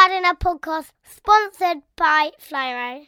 Gardener podcast sponsored by Flymo.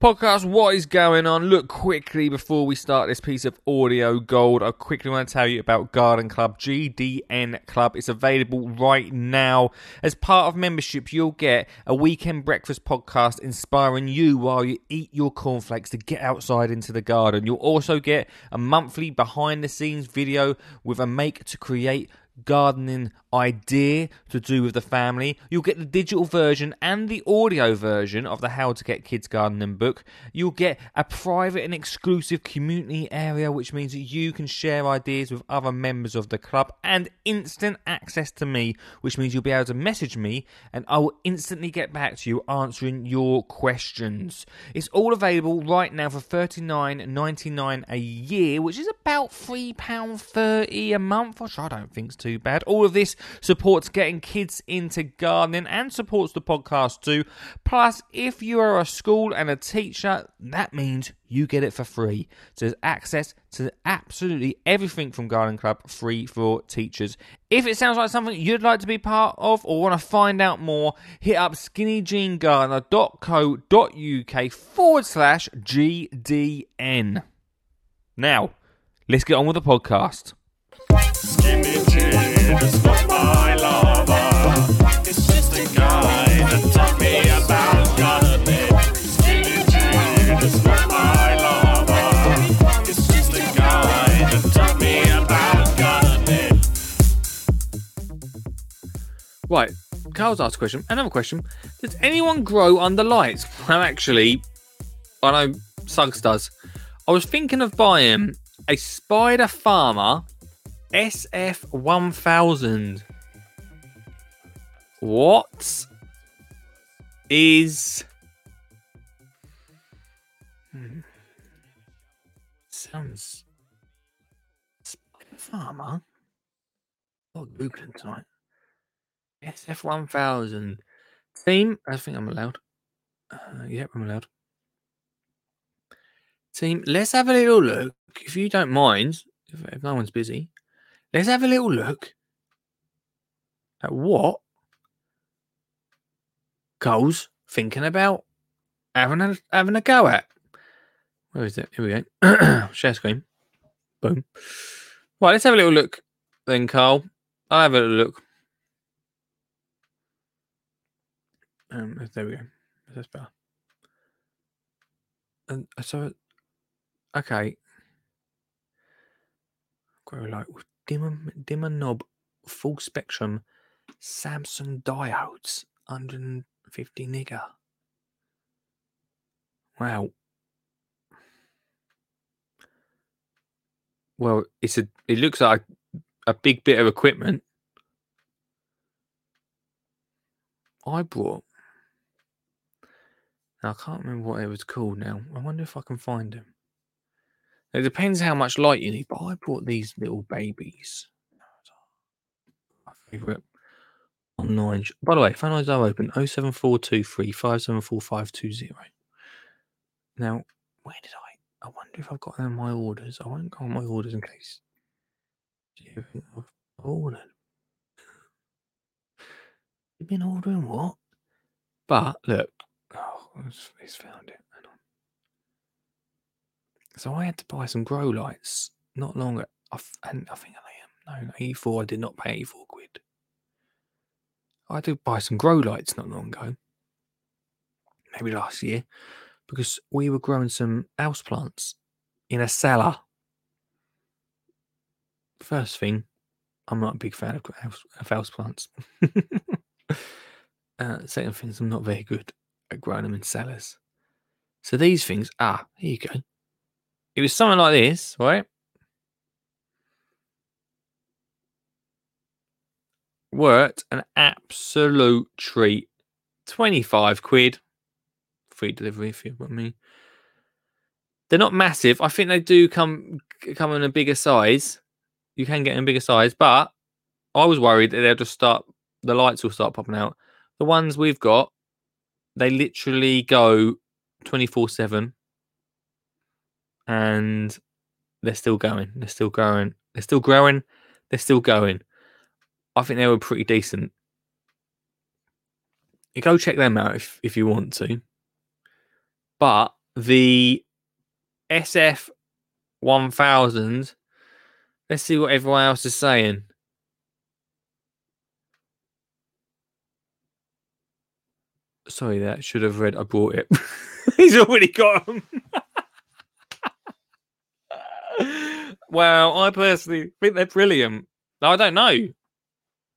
Podcast, what is going on? Look quickly before we start this piece of audio gold. I quickly want to tell you about Garden Club, GDN Club. It's available right now. As part of membership, you'll get a weekend breakfast podcast inspiring you while you eat your cornflakes to get outside into the garden. You'll also get a monthly behind the scenes video with a make to create gardening idea to do with the family. You'll get the digital version and the audio version of the How to Get Kids Gardening book. You'll get a private and exclusive community area, which means that you can share ideas with other members of the club, and instant access to me, which means you'll be able to message me and I will instantly get back to you answering your questions. It's all available right now for $39.99 a year, which is about £3.30 a month, which I don't think's too bad. All of this supports getting kids into gardening and supports the podcast too. Plus, if you are a school and a teacher, that means you get it for free. So there's access to absolutely everything from Garden Club free for teachers. If it sounds like something you'd like to be part of or want to find out more, hit up skinnyjeangardener.co.uk forward slash GDN. Now, let's get on with the podcast. Skinny Right, Carl's asked a question. Another question. Does anyone grow under lights? Well, actually, I know Suggs does. I was thinking of buying a Spider Farmer SF1000. What is. Hmm. Sounds. Spider Farmer? Oh, Googling tonight. SF1000. Team, I think I'm allowed. Uh, yep, I'm allowed. Team, let's have a little look. If you don't mind, if, if no one's busy, let's have a little look at what Cole's thinking about having a, having a go at. Where is it? Here we go. Share screen. Boom. Right, let's have a little look then, Carl. I'll have a look. Um, there we go. That's better. And uh, so, okay. Grow light with dimmer, dimmer knob, full spectrum, Samsung diodes, 150 nigger. Wow. Well, it's a. It looks like a, big bit of equipment. I brought. Now, I can't remember what it was called now. I wonder if I can find them. It depends how much light you need, but I brought these little babies. My favourite. Online. By the way, phone lines are open 07423 574520. Now, where did I? I wonder if I've got them my orders. I won't go on my orders in case. I've ordered? You've been ordering what? But look, oh, he's found it. So I had to buy some grow lights not long. I, and I think I am no 84. I did not pay 84 quid. I did buy some grow lights not long ago, maybe last year, because we were growing some house plants in a cellar. First thing, I'm not a big fan of house, of house plants. uh, second thing I'm not very good at growing them in cellars. So these things, ah, here you go. It was something like this, right? Worked an absolute treat. 25 quid. Free delivery if you want me. They're not massive. I think they do come come in a bigger size. You can get in a bigger size, but I was worried that they'll just start the lights will start popping out. The ones we've got, they literally go 24-7 and they're still going. They're still going. They're still growing. They're still going. I think they were pretty decent. you go check them out if if you want to. But the SF one thousand, let's see what everyone else is saying. Sorry, that should have read. I brought it. He's already got them. well, I personally think they're brilliant. No, I don't know.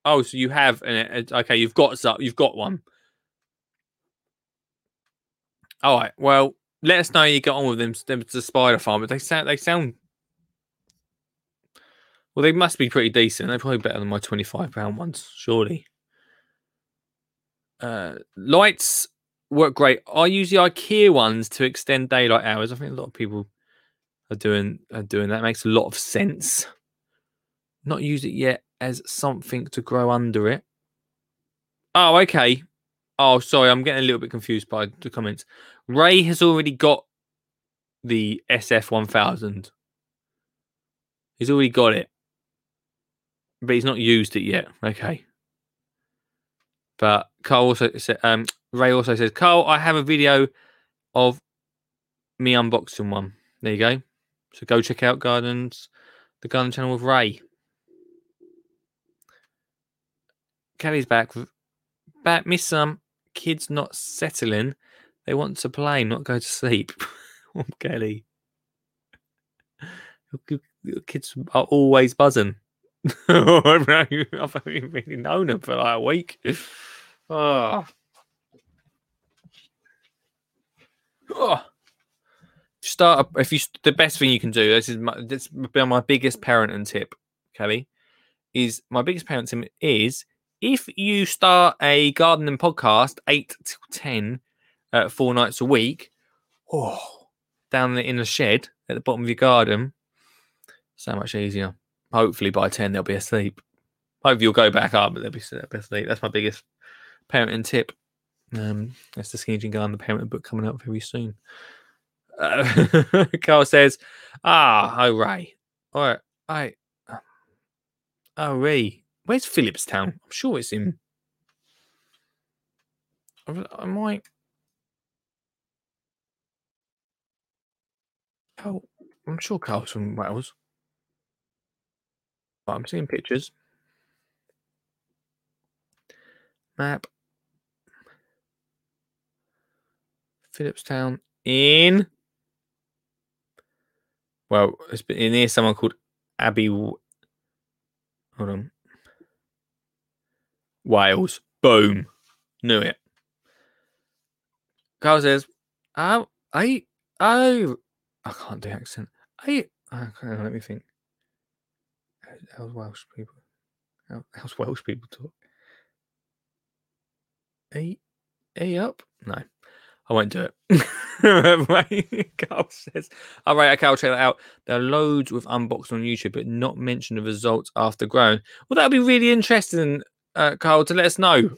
Oh, so you have an okay? You've got. You've got one. All right. Well, let us know how you get on with them. them the Spider Farm, but they sound they sound. Well, they must be pretty decent. They're probably better than my twenty-five pound ones, surely. Uh, lights work great. I use the IKEA ones to extend daylight hours. I think a lot of people are doing are doing that. makes a lot of sense. Not use it yet as something to grow under it. Oh, okay. Oh, sorry, I'm getting a little bit confused by the comments. Ray has already got the SF 1000. He's already got it, but he's not used it yet. Okay. But Carl also said, um, Ray also says, Carl, I have a video of me unboxing one. There you go. So go check out Gardens, the Garden channel with Ray. Kelly's back. Back, miss some kids not settling. They want to play, not go to sleep. oh, Kelly. Your, kids are always buzzing. I've only really known them for like a week. Oh. oh. Start a, if you the best thing you can do. This is my this been my biggest parenting tip, Kelly. Is my biggest parenting tip is if you start a gardening podcast eight till ten, uh, four nights a week, oh, down in the shed at the bottom of your garden, so much easier. Hopefully by ten they'll be asleep. Hopefully you'll go back up, but they'll be, asleep. That's my biggest parenting tip. Um, that's the Skinny Garden, the parenting book coming out very soon. Uh, Carl says, "Ah, oh Ray, all right, I, oh Ray, where's Phillipstown? I'm sure it's in. I might. Oh, I'm sure Carl's from Wales. But I'm seeing pictures. Map. Phillipstown in. Well, it's been in here someone called Abby. Hold on. Wales. Boom. Knew it. Carl says, oh, I, oh, I can't do accent. I, oh, let me think. How's Welsh people? How, how's Welsh people talk? A, a up? No. I won't do it. Carl says, all right, okay, I'll check that out. There are loads with unboxed on YouTube, but not mention the results after growing. Well, that'll be really interesting, uh, Carl, to let us know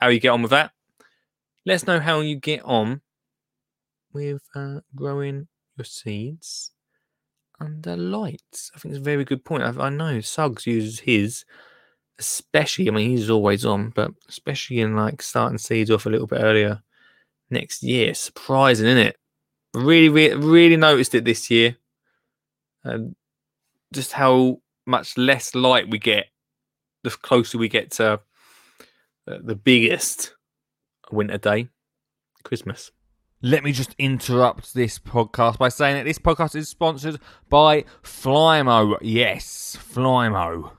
how you get on with that. Let us know how you get on with uh, growing your seeds under lights. I think it's a very good point. I, I know Suggs uses his, especially, I mean, he's always on, but especially in like starting seeds off a little bit earlier next year. Surprising, isn't it? Really, really, really noticed it this year. And just how much less light we get the closer we get to uh, the biggest winter day, Christmas. Let me just interrupt this podcast by saying that this podcast is sponsored by Flymo. Yes, Flymo.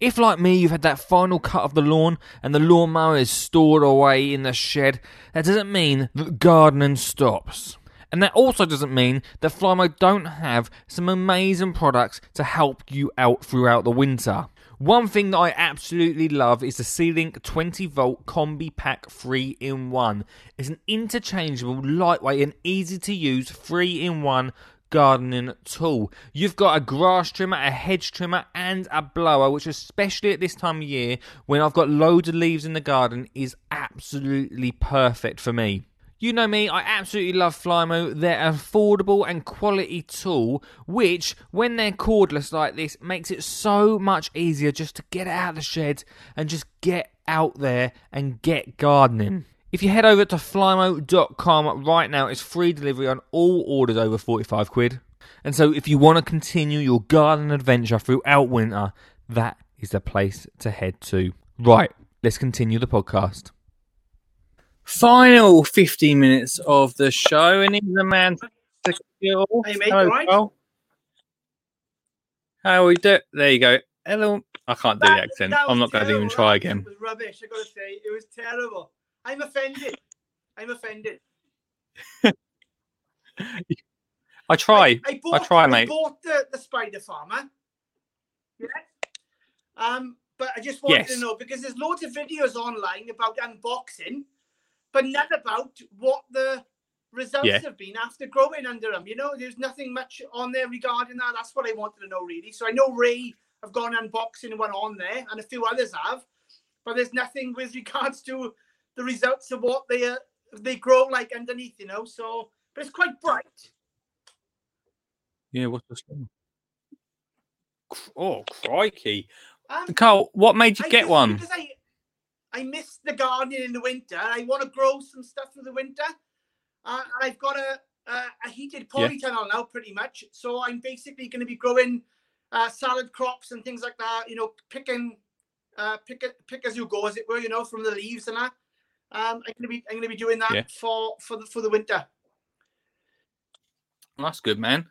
If, like me, you've had that final cut of the lawn and the lawnmower is stored away in the shed, that doesn't mean that gardening stops. And that also doesn't mean that Flymo don't have some amazing products to help you out throughout the winter. One thing that I absolutely love is the C-Link 20 volt combi pack 3 in 1. It's an interchangeable, lightweight, and easy to use 3 in 1 gardening tool. You've got a grass trimmer, a hedge trimmer, and a blower, which, especially at this time of year when I've got loads of leaves in the garden, is absolutely perfect for me. You know me, I absolutely love Flymo. They're an affordable and quality tool, which, when they're cordless like this, makes it so much easier just to get out of the shed and just get out there and get gardening. If you head over to flymo.com right now, it's free delivery on all orders over 45 quid. And so if you want to continue your garden adventure throughout winter, that is the place to head to. Right, let's continue the podcast. Final 15 minutes of the show, and he's the man to kill. Hey, mate, Hello, you alright? Carl. How we do? There you go. Hello. I can't do the accent. I'm not going to even try That again. was rubbish. I gotta say, it was terrible. I'm offended. I'm offended. I try. I, bought, try, I mate. bought the, the Spider Farmer. Yeah. Um, but I just wanted Yes. to know because there's loads of videos online about unboxing, but none about what the results Yeah. have been after growing under them. You know, there's nothing much on there regarding that. That's what I wanted to know, really. So I know Ray have gone unboxing one on there, and a few others have, but there's nothing with regards to the results of what they uh, they grow like underneath. You know, so but it's quite bright. Yeah, what's this one? Oh, crikey. Um, Carl, what made you I get one? Because I, I miss the gardening in the winter. I want to grow some stuff for the winter. Uh, and I've got a, a, a heated Yeah. polytunnel now, pretty much. So I'm basically going to be growing uh, salad crops and things like that. You know, picking, uh, pick it, pick as you go, as it were. You know, from the leaves and that. Um, I'm going to be, I'm to be doing that Yeah. for for the for the winter. That's good, man.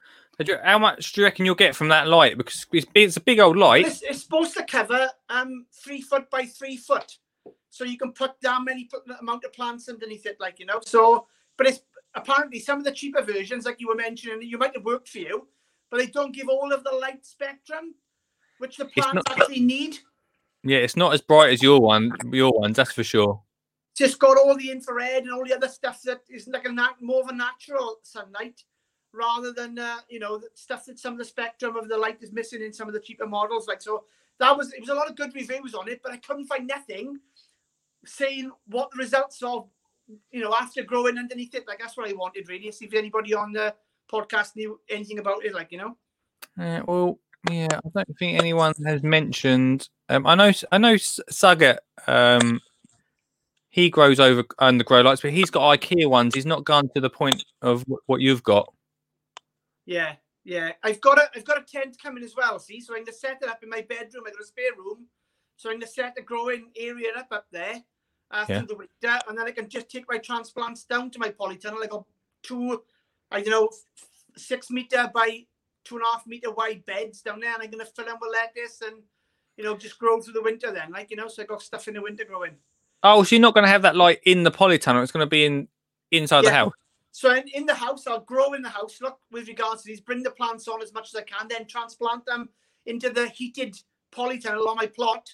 How much do you reckon you'll get from that light? Because it's, it's a big old light. It's, it's supposed to cover um three foot by three foot, so you can put that many put the amount of plants underneath it, like you know. So, but it's apparently some of the cheaper versions, like you were mentioning, you might have worked for you, but they don't give all of the light spectrum, which the plants not- actually need. Yeah, it's not as bright as your one. Your ones, that's for sure. Just got all the infrared and all the other stuff that is like a nat- more of a natural sunlight, rather than uh, you know stuff that some of the spectrum of the light is missing in some of the cheaper models. Like so, that was it was a lot of good reviews on it, but I couldn't find nothing saying what the results of you know after growing underneath it. Like that's what I wanted really. See if anybody on the podcast knew anything about it. Like you know. Uh, well, yeah, I don't think anyone has mentioned. Um, I know, I know, S- Um, he grows over under grow lights, but he's got IKEA ones. He's not gone to the point of what you've got. Yeah, yeah. I've got a I've got a tent coming as well. See, so I'm gonna set it up in my bedroom. I've got a spare room, so I'm gonna set the growing area up up there uh, Yeah. through the winter, and then I can just take my transplants down to my polytunnel. I got two, I don't know, six meter by two and a half meter wide beds down there, and I'm gonna fill them with lettuce and you know just grow through the winter. Then, like you know, so I got stuff in the winter growing. Oh, so you're not going to have that light in the polytunnel. It's going to be in inside the house. So in, in the house, I'll grow in the house. Look, with regards to these, bring the plants on as much as I can, then transplant them into the heated polytunnel on my plot,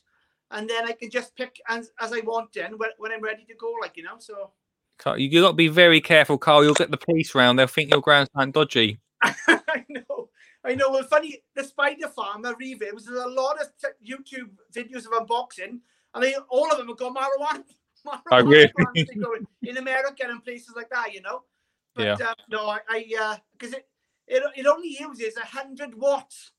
and then I can just pick as, as I want then when, when I'm ready to go. Like you know, so Carl, You got to be very careful, Carl. You'll get the police round. They'll think you're growing dodgy. I know, I know. Well, funny, the spider farmer reviews. There's a lot of t- YouTube videos of unboxing, and mean, all of them have got marijuana. marijuana really? plants they grow in, America and places like that, you know. But uh, no, I, I because it, it it only uses hundred watts,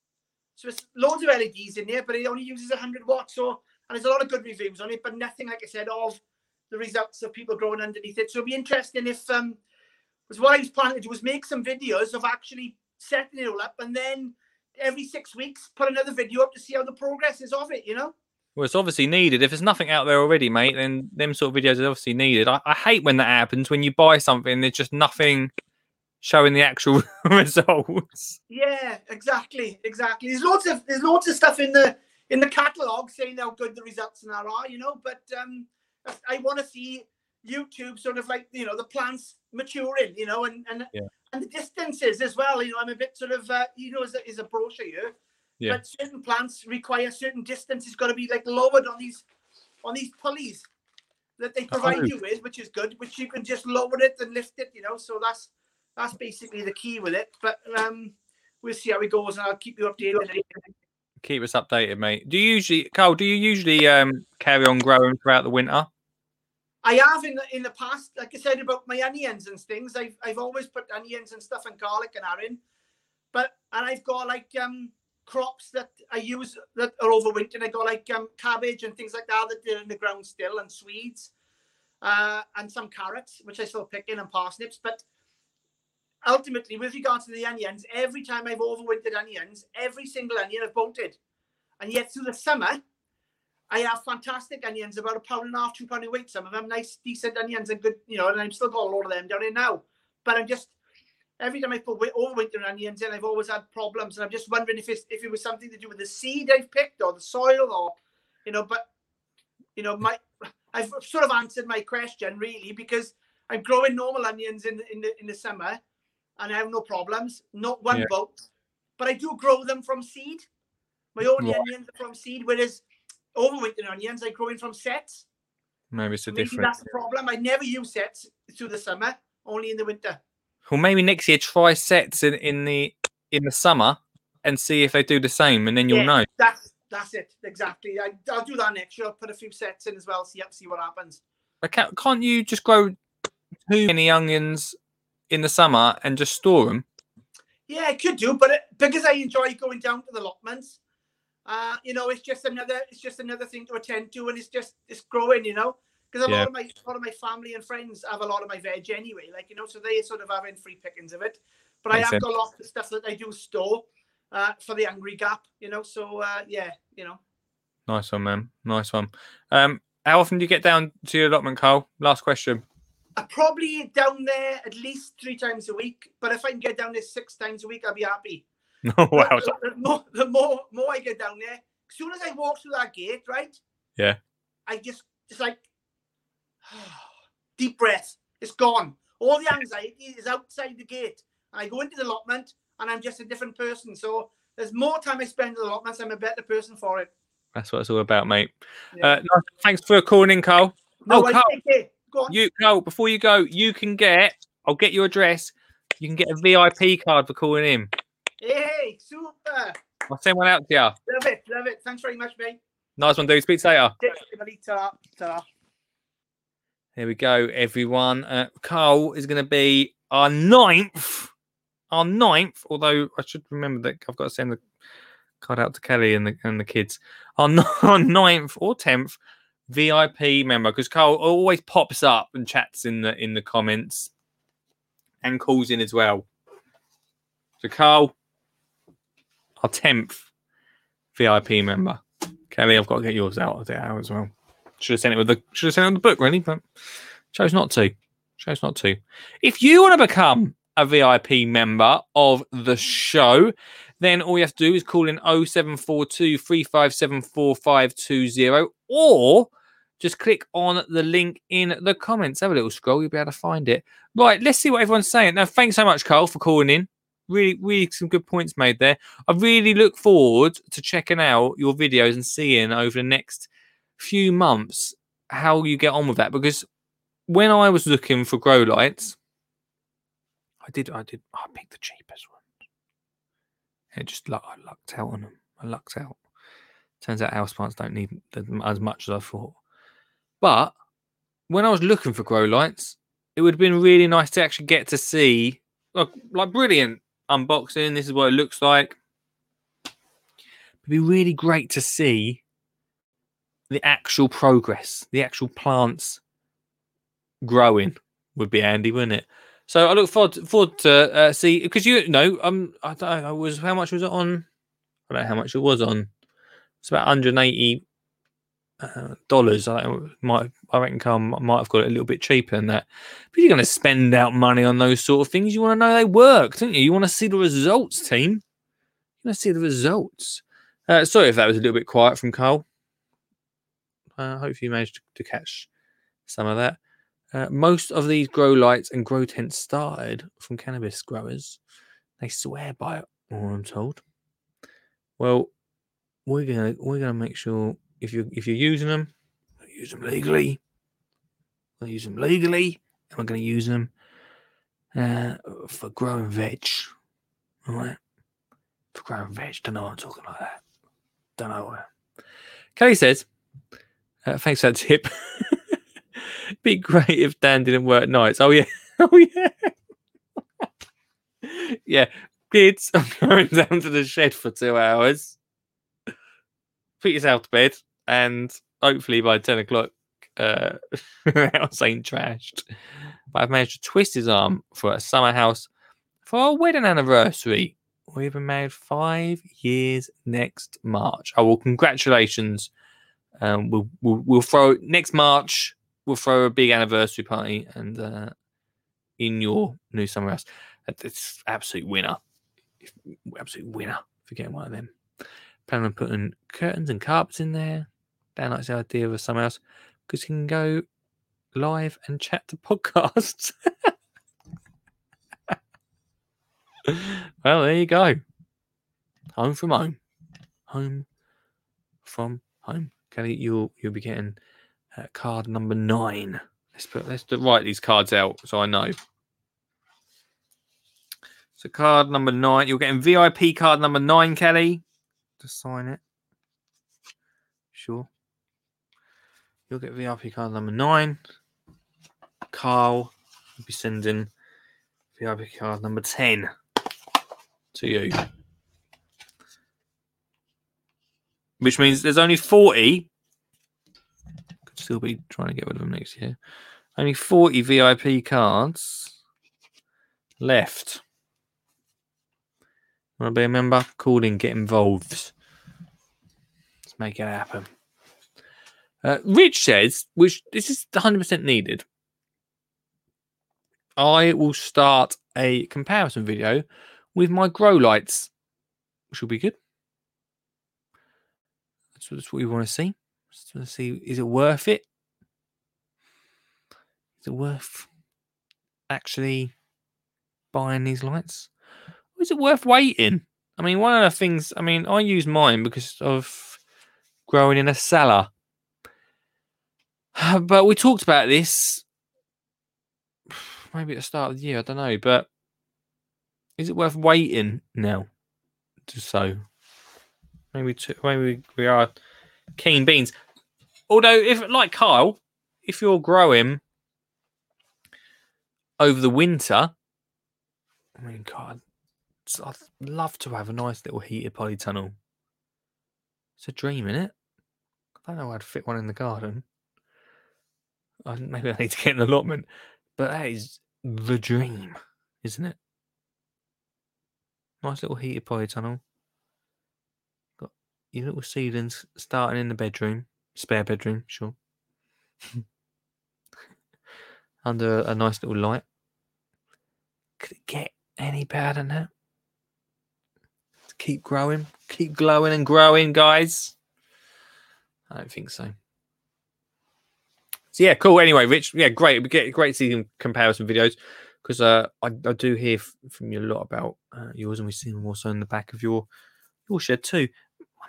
so it's loads of LEDs in there, but it only uses hundred watts. So and there's a lot of good reviews on it, but nothing, like I said, of the results of people growing underneath it. So it'd be interesting if um, was what I was planning to do was make some videos of actually setting it all up, and then every six weeks put another video up to see how the progress is of it. You know. Well, it's obviously needed. If there's nothing out there already, mate, then them sort of videos are obviously needed. I, I hate when that happens when you buy something, there's just nothing showing the actual results. Yeah, exactly, exactly. There's lots of there's loads of stuff in the in the catalog saying how good the results that are, you know. But um, I want to see YouTube sort of like you know the plants maturing, you know, and and Yeah. and the distances as well. You know, I'm a bit sort of uh, you know, is a, is a brochure here. Yeah. But certain plants require certain distance. It's got to be like lowered on these on these pulleys that they provide Oh. you with, which is good. Which you can just lower it and lift it, you know. So that's that's basically the key with it. But um, we'll see how it goes, and I'll keep you updated. Keep us updated, mate. Do you usually, Carl? Do you usually um, carry on growing throughout the winter? I have in the in the past, like I said about my onions and things. I've I've always put onions and stuff and garlic and in, but and I've got like um crops that I use that are overwintering. I got like um, cabbage and things like that that are in the ground still, and Swedes, uh, and some carrots, which I still pick in, and parsnips. But ultimately, with regards to the onions, every time I've overwintered onions, every single onion I've bolted. And yet through the summer, I have fantastic onions, about a pound and a half, two pound in weight. Some of them nice, decent onions and good, you know, and I've still got a lot of them down here now. But I'm just every time I put wi- overwinter onions in, I've always had problems. And I'm just wondering if it's if it was something to do with the seed I've picked or the soil or you know, but you know, my I've sort of answered my question really because I'm growing normal onions in the in the in the summer and I have no problems, not one Yeah. bolt. But I do grow them from seed. My own Right. onions are from seed, whereas overwinter onions I grow in from sets. Maybe it's a different. that's the problem. I never use sets through the summer, only in the winter. Well, maybe next year try sets in, in the in the summer and see if they do the same, and then you'll Yeah, know. That's that's it exactly. I, I'll do that next year. I'll put a few sets in as well. See see what happens. But can't, can't you just grow too many onions in the summer and just store them? Yeah, I could do, but it, because I enjoy going down to the allotments, uh, you know, it's just another it's just another thing to attend to, and it's just it's growing, you know. Because a Yeah. lot of my a lot of my family and friends have a lot of my veg anyway, like you know, so they sort of having free pickings of it. But Makes I have sense. got lots of stuff that I do store uh, for the hungry gap, you know. So uh, yeah, you know. Nice one, man. Nice one. Um, how often do you get down to your allotment, Carl? Last question. I probably down there at least three times a week. But if I can get down there six times a week, I'll be happy. Oh wow. The, the- the more, the more more I get down there, as soon as I walk through that gate, right? Yeah. I just it's like deep breath. It's gone. All the anxiety is outside the gate. And I go into the allotment and I'm just a different person. So there's more time I spend in the allotments, I'm a better person for it. That's what it's all about, mate. Yeah. Uh. Thanks for calling in, Carl. No, oh, Carl. Go on. you Carl, before you go, you can get. I'll get your address. You can get a VIP card for calling in. Hey, super. I'll send one out to you. Love it. Love it. Thanks very much, mate. Nice one, dude. Speak to you later. Ta-ra. There we go, everyone. Uh, Carl is going to be our ninth, our ninth. Although I should remember that I've got to send the card out to Kelly and the and the kids. Our, n- our ninth or tenth VIP member, because Carl always pops up and chats in the in the comments and calls in as well. So Carl, our tenth VIP member. Kelly, I've got to get yours out of there as well. Should have sent it with the should have sent it with the book, really, but chose not to. Chose not to. If you want to become a VIP member of the show, then all you have to do is call in 0742 357 4520 or just click on the link in the comments. Have a little scroll, you'll be able to find it. Right, let's see what everyone's saying. Now, thanks so much, Carl, for calling in. Really, really some good points made there. I really look forward to checking out your videos and seeing over the next few months how you get on with that because when I was looking for grow lights, I did, I did, I picked the cheapest one. It just I lucked out on them. I lucked out. Turns out houseplants don't need as much as I thought. But when I was looking for grow lights, it would have been really nice to actually get to see, like, like brilliant unboxing. This is what it looks like. It'd be really great to see the actual progress, the actual plants growing would be handy, wouldn't it? So I look forward to, forward to uh, see because you know um I don't know was how much was it on? I don't know how much it was on. It's about 180 uh, dollars. I might I reckon Carl might have got it a little bit cheaper than that. But you're going to spend out money on those sort of things. You want to know they work don't you? You want to see the results team. You want to see the results. Uh, sorry if that was a little bit quiet from Carl uh, hopefully you managed to, to catch some of that. Uh, most of these grow lights and grow tents started from cannabis growers. They swear by it, all I'm told. Well, we're gonna we're gonna make sure if you if you're using them, use them legally. We'll use them legally, and we're gonna use them uh, for growing veg. All right, for growing veg. Don't know what I'm talking like that. Don't know. uh. Kelly says. Uh, thanks for that tip. Be great if Dan didn't work nights. Oh yeah, oh yeah, yeah. Kids, I'm going down to the shed for two hours. Put yourself to bed, and hopefully by 10 o'clock, uh, house ain't trashed. But I've managed to twist his arm for a summer house for our wedding anniversary. We've been married five years next March. Oh, well, congratulations. Um, we'll, we'll, we'll throw next March, we'll throw a big anniversary party and uh, in your new summer house. It's absolute winner. Absolute winner for getting one of them. Plan on putting curtains and carpets in there. Dan likes the idea of a summer house because he can go live and chat to podcasts. well, there you go. Home from home. Home from home. Kelly, you'll you'll be getting uh, card number nine. Let's put let's write these cards out so I know. So card number nine, you're getting VIP card number nine, Kelly. Just sign it. Sure. You'll get VIP card number nine. Carl will be sending VIP card number 10 to you. Which means there's only 40. Could still be trying to get rid of them next year. Only 40 VIP cards left. Want to be a member? Call in, get involved. Let's make it happen. Uh, Rich says, which this is 100% needed. I will start a comparison video with my grow lights, which will be good. What, that's what we want to see. Just want to see is it worth it? Is it worth actually buying these lights? Or is it worth waiting? I mean, one of the things, I mean, I use mine because of growing in a cellar. But we talked about this maybe at the start of the year, I don't know. But is it worth waiting now to sow? Maybe to, maybe we are keen beans. Although, if like Kyle, if you're growing over the winter, I mean, God, I'd love to have a nice little heated polytunnel. It's a dream, isn't it? I don't know how to fit one in the garden. I, maybe I need to get an allotment, but that is the dream, isn't it? Nice little heated polytunnel. Your little seedlings starting in the bedroom, spare bedroom, sure. Under a nice little light. Could it get any better than that? Keep growing, keep glowing and growing, guys. I don't think so. So yeah, cool. Anyway, Rich, yeah, great. We get great seeing comparison videos because uh, I, I do hear from you a lot about uh, yours, and we've seen them also in the back of your your shed too.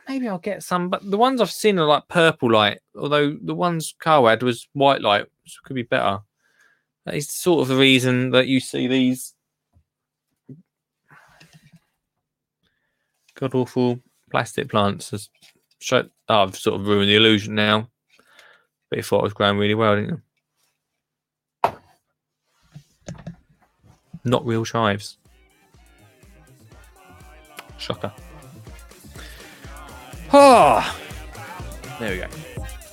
Maybe I'll get some, but the ones I've seen are like purple light, although the ones Carl had was white light, which could be better. That is sort of the reason that you see these god awful plastic plants. As oh, I've sort of ruined the illusion now. But you thought it was growing really well, didn't you? Not real chives. Shocker. Ah, there we go.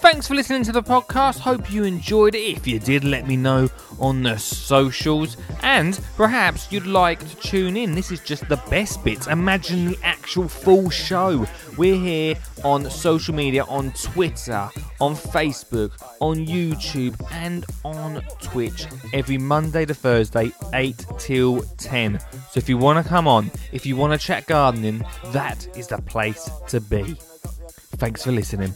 Thanks for listening to the podcast. Hope you enjoyed it. If you did, let me know on the socials. And perhaps you'd like to tune in. This is just the best bits. Imagine the actual full show. We're here on social media, on Twitter, on Facebook, on YouTube, and on Twitch every Monday to Thursday, 8 till 10. So if you want to come on, if you want to chat gardening, that is the place to be. Thanks for listening.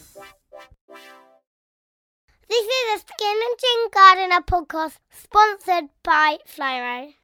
This is a Skin and Chin Gardener podcast sponsored by Flymo.